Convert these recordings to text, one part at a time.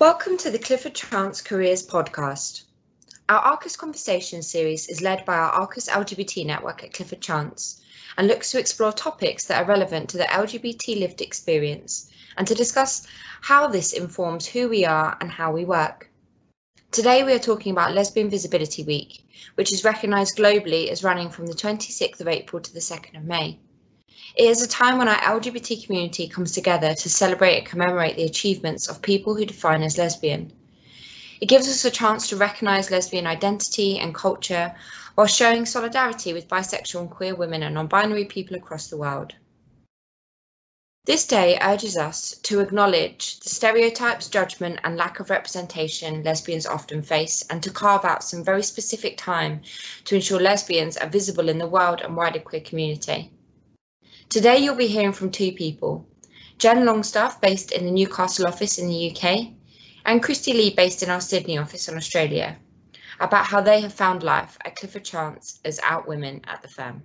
Welcome to the Clifford Chance Careers podcast. Our Arcus Conversation series is led by our Arcus LGBT network at Clifford Chance and looks to explore topics that are relevant to the LGBT lived experience and to discuss how this informs who we are and how we work. Today we are talking about Lesbian Visibility Week, which is recognised globally as running from the 26th of April to the 2nd of May. It is a time when our LGBT community comes together to celebrate and commemorate the achievements of people who define as lesbian. It gives us a chance to recognise lesbian identity and culture while showing solidarity with bisexual and queer women and non-binary people across the world. This day urges us to acknowledge the stereotypes, judgment and lack of representation lesbians often face and to carve out some very specific time to ensure lesbians are visible in the world and wider queer community. Today you'll be hearing from two people, Jen Longstaff based in the Newcastle office in the UK and Christie-Lee based in our Sydney office in Australia about how they have found life at Clifford Chance as out women at the firm.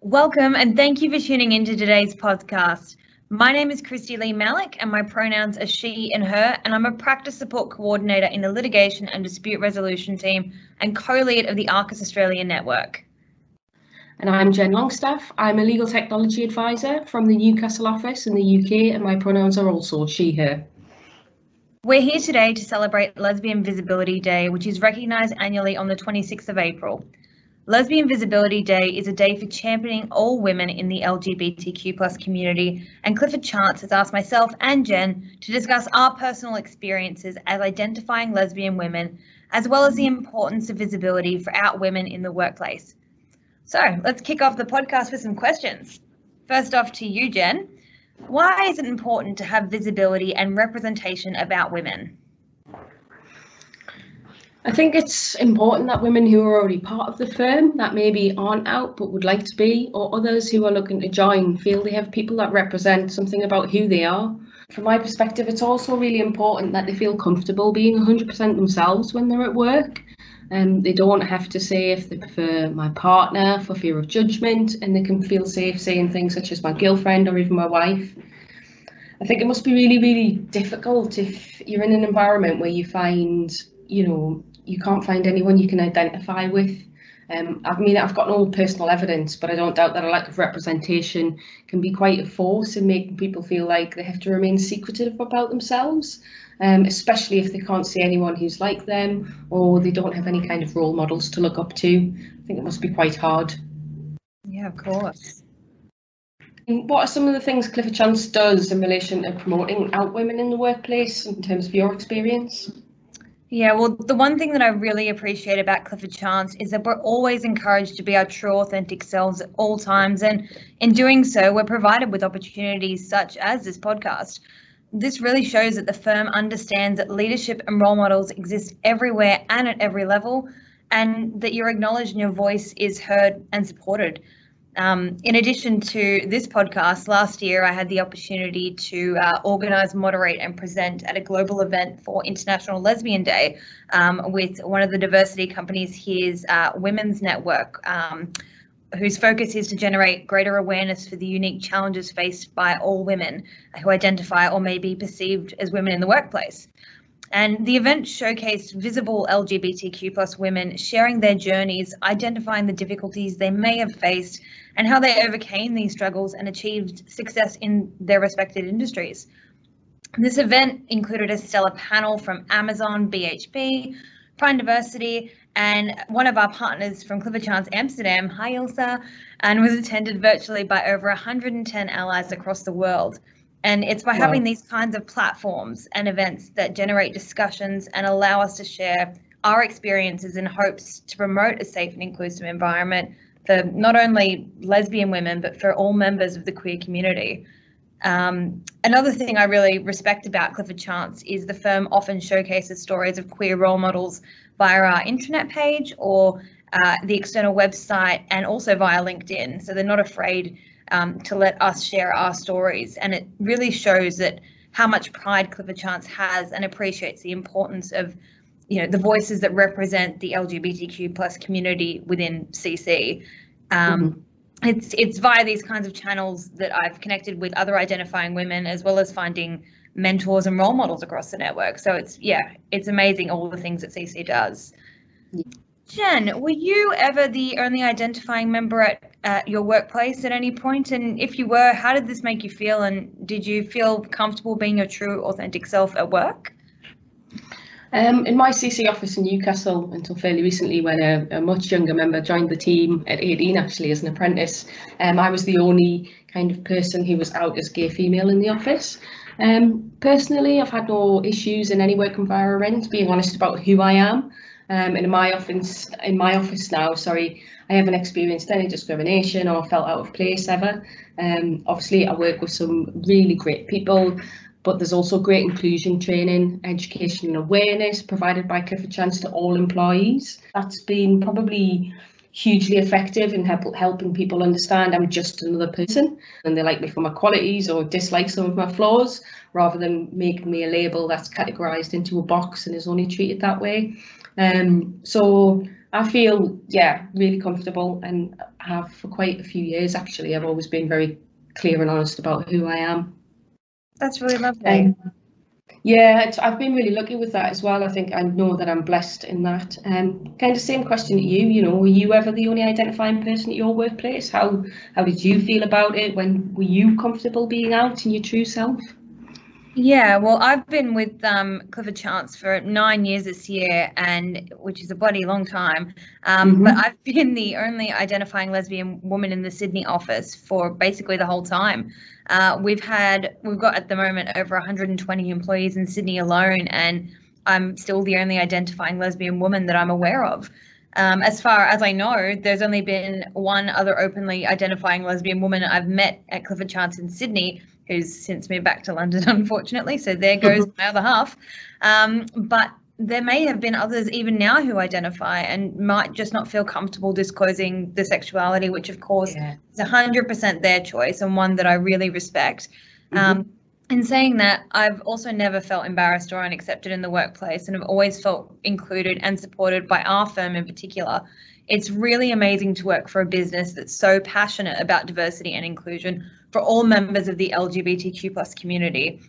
Welcome and thank you for tuning into today's podcast. My name is Christie-Lee Malek and my pronouns are she and her and I'm a practice support coordinator in the litigation and dispute resolution team and co-lead of the Arcus Australia network. And I'm Jen Longstaff. I'm a legal technology advisor from the Newcastle office in the UK, and my pronouns are also she, her. We're here today to celebrate Lesbian Visibility Day, which is recognised annually on the 26th of April. Lesbian Visibility Day is a day for championing all women in the LGBTQ community, and Clifford Chance has asked myself and Jen to discuss our personal experiences as identifying lesbian women, as well as the importance of visibility for out women in the workplace. So let's kick off the podcast with some questions. First off to you, Jen. Why is it important to have visibility and representation about women? I think it's important that women who are already part of the firm that maybe aren't out but would like to be, or others who are looking to join, feel they have people that represent something about who they are. From my perspective, it's also really important that they feel comfortable being 100% themselves when they're at work um, they don't have to say if they prefer my partner for fear of judgment, and they can feel safe saying things such as my girlfriend or even my wife. I think it must be really, really difficult if you're in an environment where you find, you know, you can't find anyone you can identify with. Um, I mean, I've got no personal evidence, but I don't doubt that a lack of representation can be quite a force in making people feel like they have to remain secretive about themselves um, especially if they can't see anyone who's like them or they don't have any kind of role models to look up to. I think it must be quite hard. Yeah, of course. What are some of the things Clifford Chance does in relation to promoting out women in the workplace in terms of your experience? Yeah, well, the one thing that I really appreciate about Clifford Chance is that we're always encouraged to be our true, authentic selves at all times. And in doing so, we're provided with opportunities such as this podcast this really shows that the firm understands that leadership and role models exist everywhere and at every level, and that you're acknowledged and your voice is heard and supported. Um, in addition to this podcast, last year I had the opportunity to uh, organise, moderate, and present at a global event for International Lesbian Day um, with one of the diversity companies here's uh, Women's Network. Um, whose focus is to generate greater awareness for the unique challenges faced by all women who identify or may be perceived as women in the workplace. And the event showcased visible LGBTQ plus women sharing their journeys, identifying the difficulties they may have faced, and how they overcame these struggles and achieved success in their respected industries. This event included a stellar panel from Amazon, BHP, Prime Diversity, and one of our partners from Clifford Chance Amsterdam, hi Ilsa, and was attended virtually by over 110 allies across the world. And it's by wow. having these kinds of platforms and events that generate discussions and allow us to share our experiences in hopes to promote a safe and inclusive environment for not only lesbian women, but for all members of the queer community. Um, another thing I really respect about Clifford Chance is the firm often showcases stories of queer role models via our intranet page or uh, the external website and also via LinkedIn. So they're not afraid um, to let us share our stories. And it really shows that how much pride Clifford Chance has and appreciates the importance of you know the voices that represent the LGBTQ plus community within CC. Um, mm-hmm it's it's via these kinds of channels that I've connected with other identifying women as well as finding mentors and role models across the network. So it's yeah, it's amazing all the things that CC does. Yeah. Jen, were you ever the only identifying member at, at your workplace at any point? And if you were, how did this make you feel? And did you feel comfortable being your true, authentic self at work? Um, in my CC office in Newcastle until fairly recently, when a, a, much younger member joined the team at 18, actually as an apprentice, um, I was the only kind of person who was out as gay female in the office. Um, personally, I've had no issues in any work environment, being honest about who I am. Um, and in my office, in my office now, sorry, I haven't experienced any discrimination or felt out of place ever. Um, obviously, I work with some really great people, but there's also great inclusion training, education and awareness provided by Clifford Chance to all employees. That's been probably hugely effective in help, helping people understand I'm just another person and they like me for my qualities or dislike some of my flaws rather than making me a label that's categorized into a box and is only treated that way. Um, so I feel, yeah, really comfortable and have for quite a few years actually. I've always been very clear and honest about who I am. That's really lovely. Um, yeah, I've been really lucky with that as well. I think I know that I'm blessed in that. Um, kind of same question to you. You know, were you ever the only identifying person at your workplace? How how did you feel about it? When were you comfortable being out in your true self? Yeah, well, I've been with um, Clifford Chance for nine years this year, and which is a bloody long time. Um, mm-hmm. But I've been the only identifying lesbian woman in the Sydney office for basically the whole time. Uh, we've had, we've got at the moment over 120 employees in Sydney alone, and I'm still the only identifying lesbian woman that I'm aware of. Um, as far as I know, there's only been one other openly identifying lesbian woman I've met at Clifford Chance in Sydney, who's since moved back to London, unfortunately. So there goes my other half. Um, but there may have been others even now who identify and might just not feel comfortable disclosing the sexuality, which of course yeah. is 100% their choice and one that I really respect. Mm-hmm. Um, in saying that, I've also never felt embarrassed or unaccepted in the workplace and have always felt included and supported by our firm in particular. It's really amazing to work for a business that's so passionate about diversity and inclusion for all members of the LGBTQ plus community.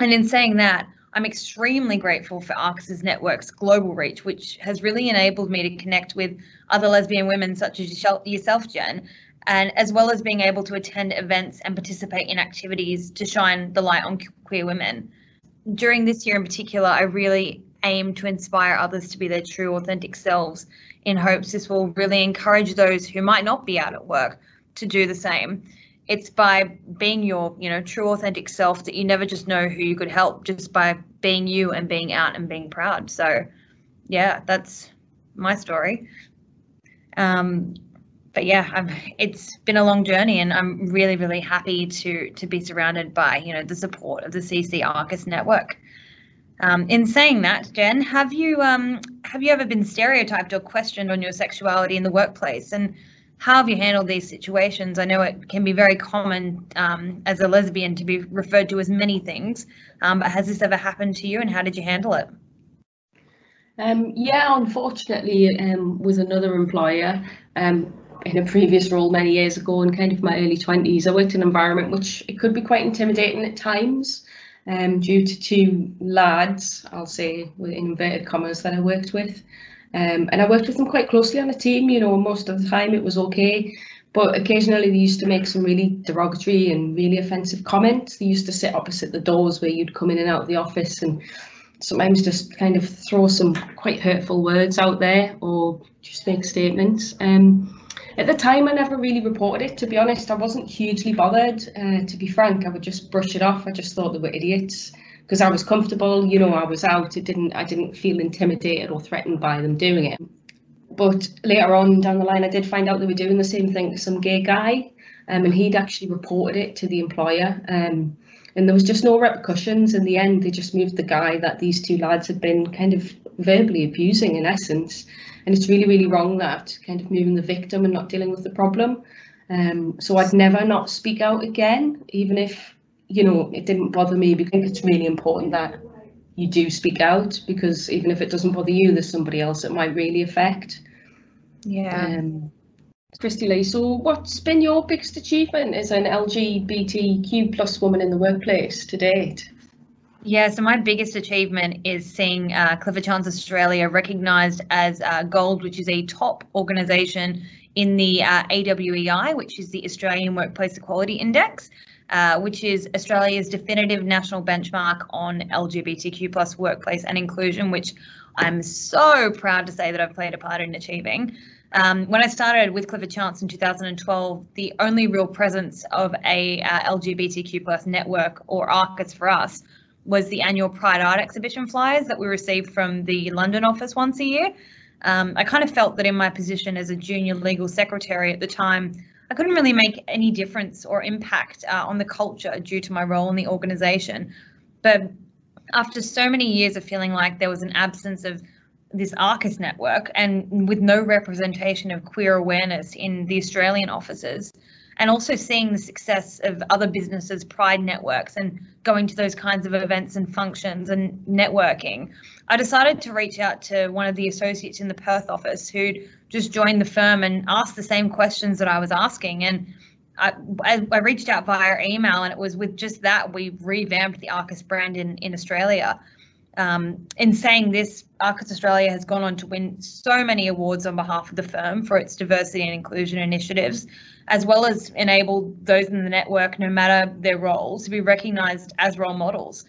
And in saying that, I'm extremely grateful for Arcus's network's global reach, which has really enabled me to connect with other lesbian women such as yourself, Jen, and as well as being able to attend events and participate in activities to shine the light on queer women. During this year in particular, I really aim to inspire others to be their true, authentic selves in hopes this will really encourage those who might not be out at work to do the same. It's by being your, you know, true authentic self that you never just know who you could help just by being you and being out and being proud. So, yeah, that's my story. Um, but yeah, I'm, it's been a long journey, and I'm really, really happy to to be surrounded by you know the support of the CC Arcus network. Um, in saying that, Jen, have you um, have you ever been stereotyped or questioned on your sexuality in the workplace, and how have you handled these situations? I know it can be very common um, as a lesbian to be referred to as many things, um, but has this ever happened to you, and how did you handle it? Um, yeah, unfortunately, um, with another employer, um, in a previous role many years ago in kind of my early 20s, I worked in an environment which it could be quite intimidating at times um, due to two lads, I'll say in inverted commas, that I worked with. Um, and I worked with them quite closely on the team, you know, most of the time it was okay. But occasionally they used to make some really derogatory and really offensive comments. They used to sit opposite the doors where you'd come in and out of the office and sometimes just kind of throw some quite hurtful words out there or just make statements. Um, at the time, I never really reported it, to be honest. I wasn't hugely bothered. Uh, to be frank, I would just brush it off. I just thought they were idiots because I was comfortable, you know, I was out. It didn't, I didn't feel intimidated or threatened by them doing it. But later on down the line, I did find out they were doing the same thing to some gay guy, um, and he'd actually reported it to the employer. Um, and there was just no repercussions. In the end, they just moved the guy that these two lads had been kind of verbally abusing, in essence and it's really really wrong that kind of moving the victim and not dealing with the problem um, so I'd never not speak out again even if you know it didn't bother me. Because it's really important that you do speak out because even if it doesn't bother you there's somebody else it might really affect. Yeah. Um, Christie-Lee, so what's been your biggest achievement as an LGBTQ plus woman in the workplace to date? Yeah, so my biggest achievement is seeing uh, Clifford Chance Australia recognised as uh, Gold, which is a top organisation in the uh, AWEI, which is the Australian Workplace Equality Index, uh, which is Australia's definitive national benchmark on LGBTQ plus workplace and inclusion, which I'm so proud to say that I've played a part in achieving. Um, when I started with Clifford Chance in 2012, the only real presence of a uh, LGBTQ plus network or ARCUS for us was the annual Pride Art exhibition flyers that we received from the London office once a year. Um, I kind of felt that in my position as a junior legal secretary at the time, I couldn't really make any difference or impact uh, on the culture due to my role in the organisation. But after so many years of feeling like there was an absence of this ARCUS network and with no representation of queer awareness in the Australian offices, and also seeing the success of other businesses' pride networks and going to those kinds of events and functions and networking, I decided to reach out to one of the associates in the Perth office who'd just joined the firm and asked the same questions that I was asking. And I, I, reached out via email, and it was with just that we revamped the ARCUS brand in, in Australia. Um, in saying this, ARCUS Australia has gone on to win so many awards on behalf of the firm for its diversity and inclusion initiatives, as well as enable those in the network, no matter their roles, to be recognised as role models.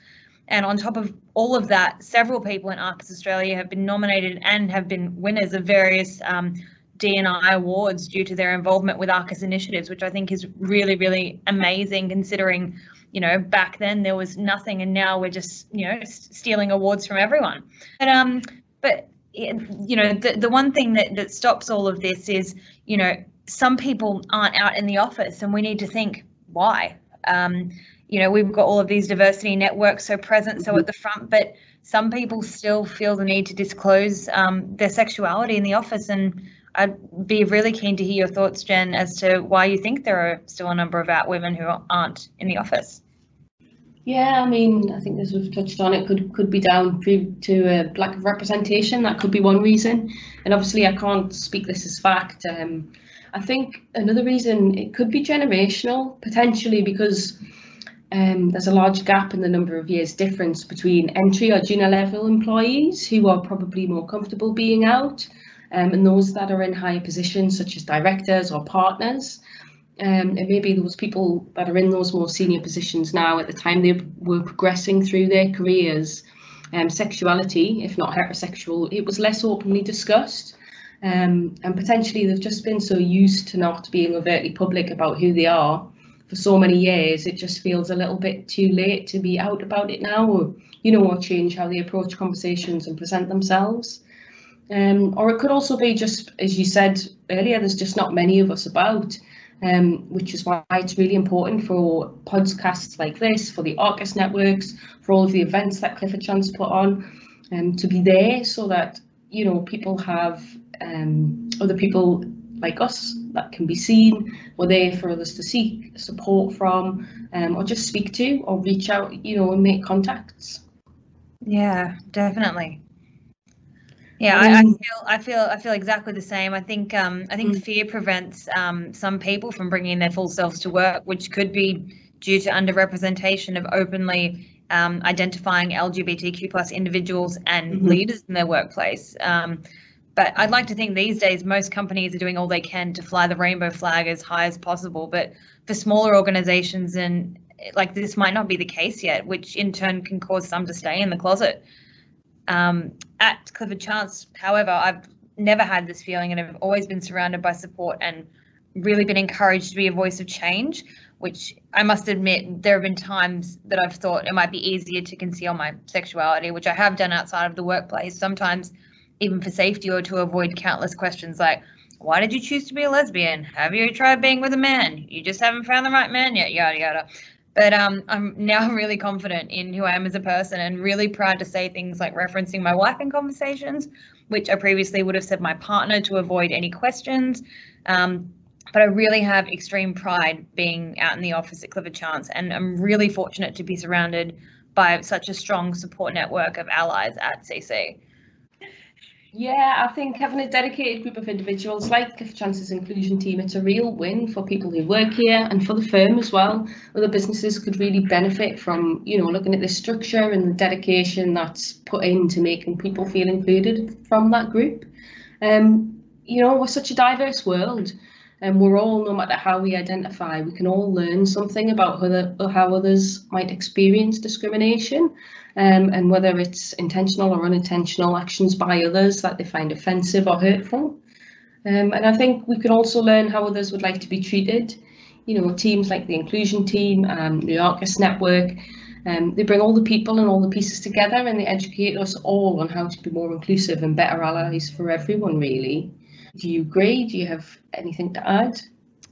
And on top of all of that, several people in ARCUS Australia have been nominated and have been winners of various um, D&I awards due to their involvement with ARCUS initiatives, which I think is really, really amazing considering you know, back then there was nothing, and now we're just, you know, stealing awards from everyone. But um, but you know, the the one thing that that stops all of this is, you know, some people aren't out in the office, and we need to think why. Um, you know, we've got all of these diversity networks so present, so at the front, but some people still feel the need to disclose um, their sexuality in the office and I'd be really keen to hear your thoughts, Jen, as to why you think there are still a number of out women who aren't in the office. Yeah, I mean, I think as we've touched on, it could could be down to a lack of representation. That could be one reason, and obviously I can't speak this as fact. Um, I think another reason it could be generational potentially because um, there's a large gap in the number of years difference between entry or junior level employees who are probably more comfortable being out, um, and those that are in higher positions such as directors or partners. Um, and maybe those people that are in those more senior positions now at the time they were progressing through their careers, um, sexuality, if not heterosexual, it was less openly discussed. Um, and potentially they've just been so used to not being overtly public about who they are for so many years, it just feels a little bit too late to be out about it now, or you know, or change how they approach conversations and present themselves. Um, or it could also be just, as you said earlier, there's just not many of us about um, which is why it's really important for podcasts like this, for the ARCUS networks, for all of the events that Clifford Chance put on, um, to be there so that you know people have um, other people like us that can be seen. We're there for others to seek support from, um, or just speak to, or reach out, you know, and make contacts. Yeah, definitely. Yeah, I, I, feel I feel I feel exactly the same. I think um, I think mm. fear prevents um, some people from bringing their full selves to work, which could be due to underrepresentation of openly um, identifying LGBTQ plus individuals and mm-hmm. leaders in their workplace. But I'd like to think these days most companies are doing all they can to fly the rainbow flag as high as possible. But for smaller organizations and like this might not be the case yet, which in turn can cause some to stay in the closet. Um, at Clifford Chance, however, I've never had this feeling and I've always been surrounded by support and really been encouraged to be a voice of change, which I must admit, there have been times that I've thought it might be easier to conceal my sexuality, which I have done outside of the workplace, sometimes even for safety or to avoid countless questions like, why did you choose to be a lesbian? Have you tried being with a man? You just haven't found the right man yet, yada yada. But um, I'm now really confident in who I am as a person and really proud to say things like referencing my wife in conversations, which I previously would have said my partner to avoid any questions. Um, but I really have extreme pride being out in the office at Clifford Chance, and I'm really fortunate to be surrounded by such a strong support network of allies at CC. Yeah, I think having a dedicated group of individuals like Clifford Chance's inclusion team, it's a real win for people who work here and for the firm as well. Other businesses could really benefit from, you know, looking at the structure and the dedication that's put into making people feel included from that group. Um, you know, we're such a diverse world and we're all, no matter how we identify, we can all learn something about other, how others might experience discrimination um, and whether it's intentional or unintentional actions by others that they find offensive or hurtful. Um, and I think we can also learn how others would like to be treated. You know, teams like the inclusion team, um, the ARCUS network, um, they bring all the people and all the pieces together and they educate us all on how to be more inclusive and better allies for everyone, really. Do you agree? Do you have anything to add?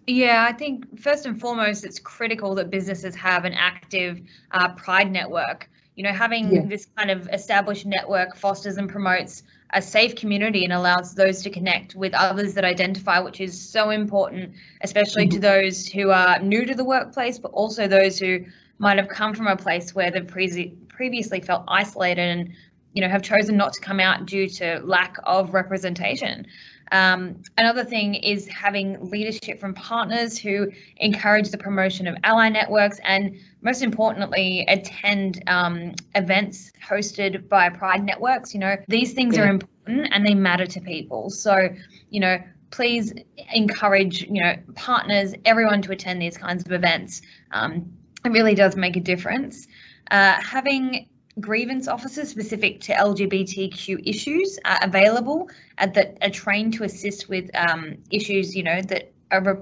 Yeah, I think first and foremost, it's critical that businesses have an active uh, Pride network. You know, having yeah. this kind of established network fosters and promotes a safe community and allows those to connect with others that identify, which is so important, especially mm-hmm. to those who are new to the workplace, but also those who might have come from a place where they've pre- previously felt isolated and you know have chosen not to come out due to lack of representation um, another thing is having leadership from partners who encourage the promotion of ally networks and most importantly attend um, events hosted by pride networks. You know these things yeah. are important and they matter to people. So you know please encourage you know partners everyone to attend these kinds of events. Um, it really does make a difference. Uh, having grievance officers specific to LGBTQ issues are available and that are trained to assist with um, issues, you know, that are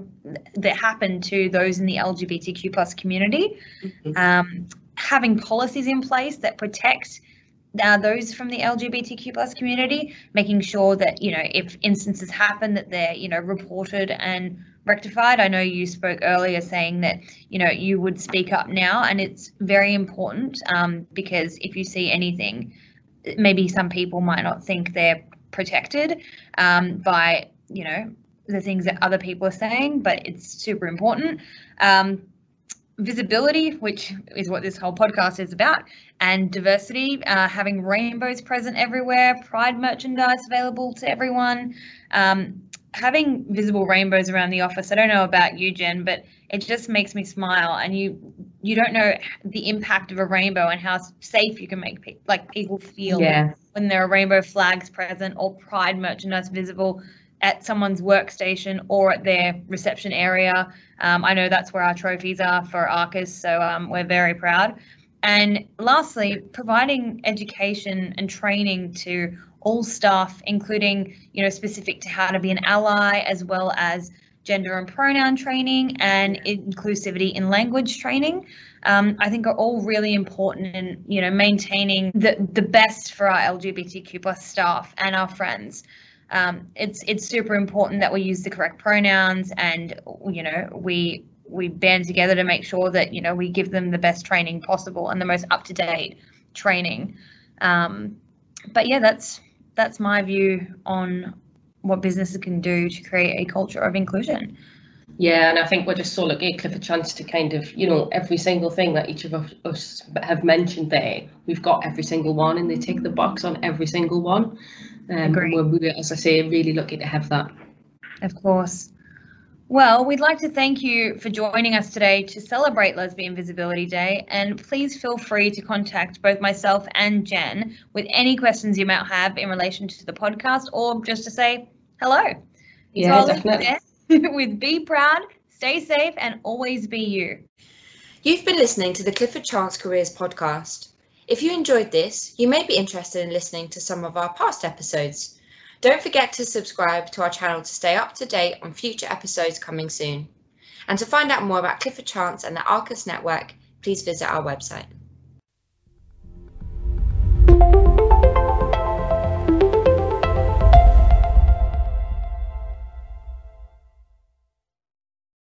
that happen to those in the LGBTQ plus community. Mm-hmm. Um, having policies in place that protect uh, those from the LGBTQ plus community, making sure that you know if instances happen that they're you know reported and rectified. I know you spoke earlier saying that you know you would speak up now, and it's very important um, because if you see anything, maybe some people might not think they're protected um, by you know the things that other people are saying, but it's super important. Um, visibility, which is what this whole podcast is about, and diversity, uh, having rainbows present everywhere, pride merchandise available to everyone. Um, having visible rainbows around the office, I don't know about you, Jen, but it just makes me smile. And you you don't know the impact of a rainbow and how safe you can make pe- like people feel yeah. when there are rainbow flags present or pride merchandise visible at someone's workstation or at their reception area. Um, I know that's where our trophies are for ARCUS, so um, we're very proud. And lastly, providing education and training to all staff, including, you know, specific to how to be an ally, as well as gender and pronoun training and inclusivity in language training. Um, I think are all really important in you know maintaining the the best for our LGBTQ plus staff and our friends. Um, it's it's super important that we use the correct pronouns and you know we we band together to make sure that you know we give them the best training possible and the most up to date training. Um, but yeah, that's that's my view on what businesses can do to create a culture of inclusion. Yeah, and I think we're just so lucky, to Clifford Chance to kind of, you know, every single thing that each of us have mentioned there, we've got every single one, and they tick the box on every single one. Um, Agreed. We're, as I say, really lucky to have that. Of course. Well, we'd like to thank you for joining us today to celebrate Lesbian Visibility Day, and please feel free to contact both myself and Jen with any questions you might have in relation to the podcast or just to say hello. Yeah, definitely. with Be Proud, stay safe, and always be you. You've been listening to the Clifford Chance Careers podcast. If you enjoyed this, you may be interested in listening to some of our past episodes. Don't forget to subscribe to our channel to stay up to date on future episodes coming soon. And to find out more about Clifford Chance and the ARCUS network, please visit our website.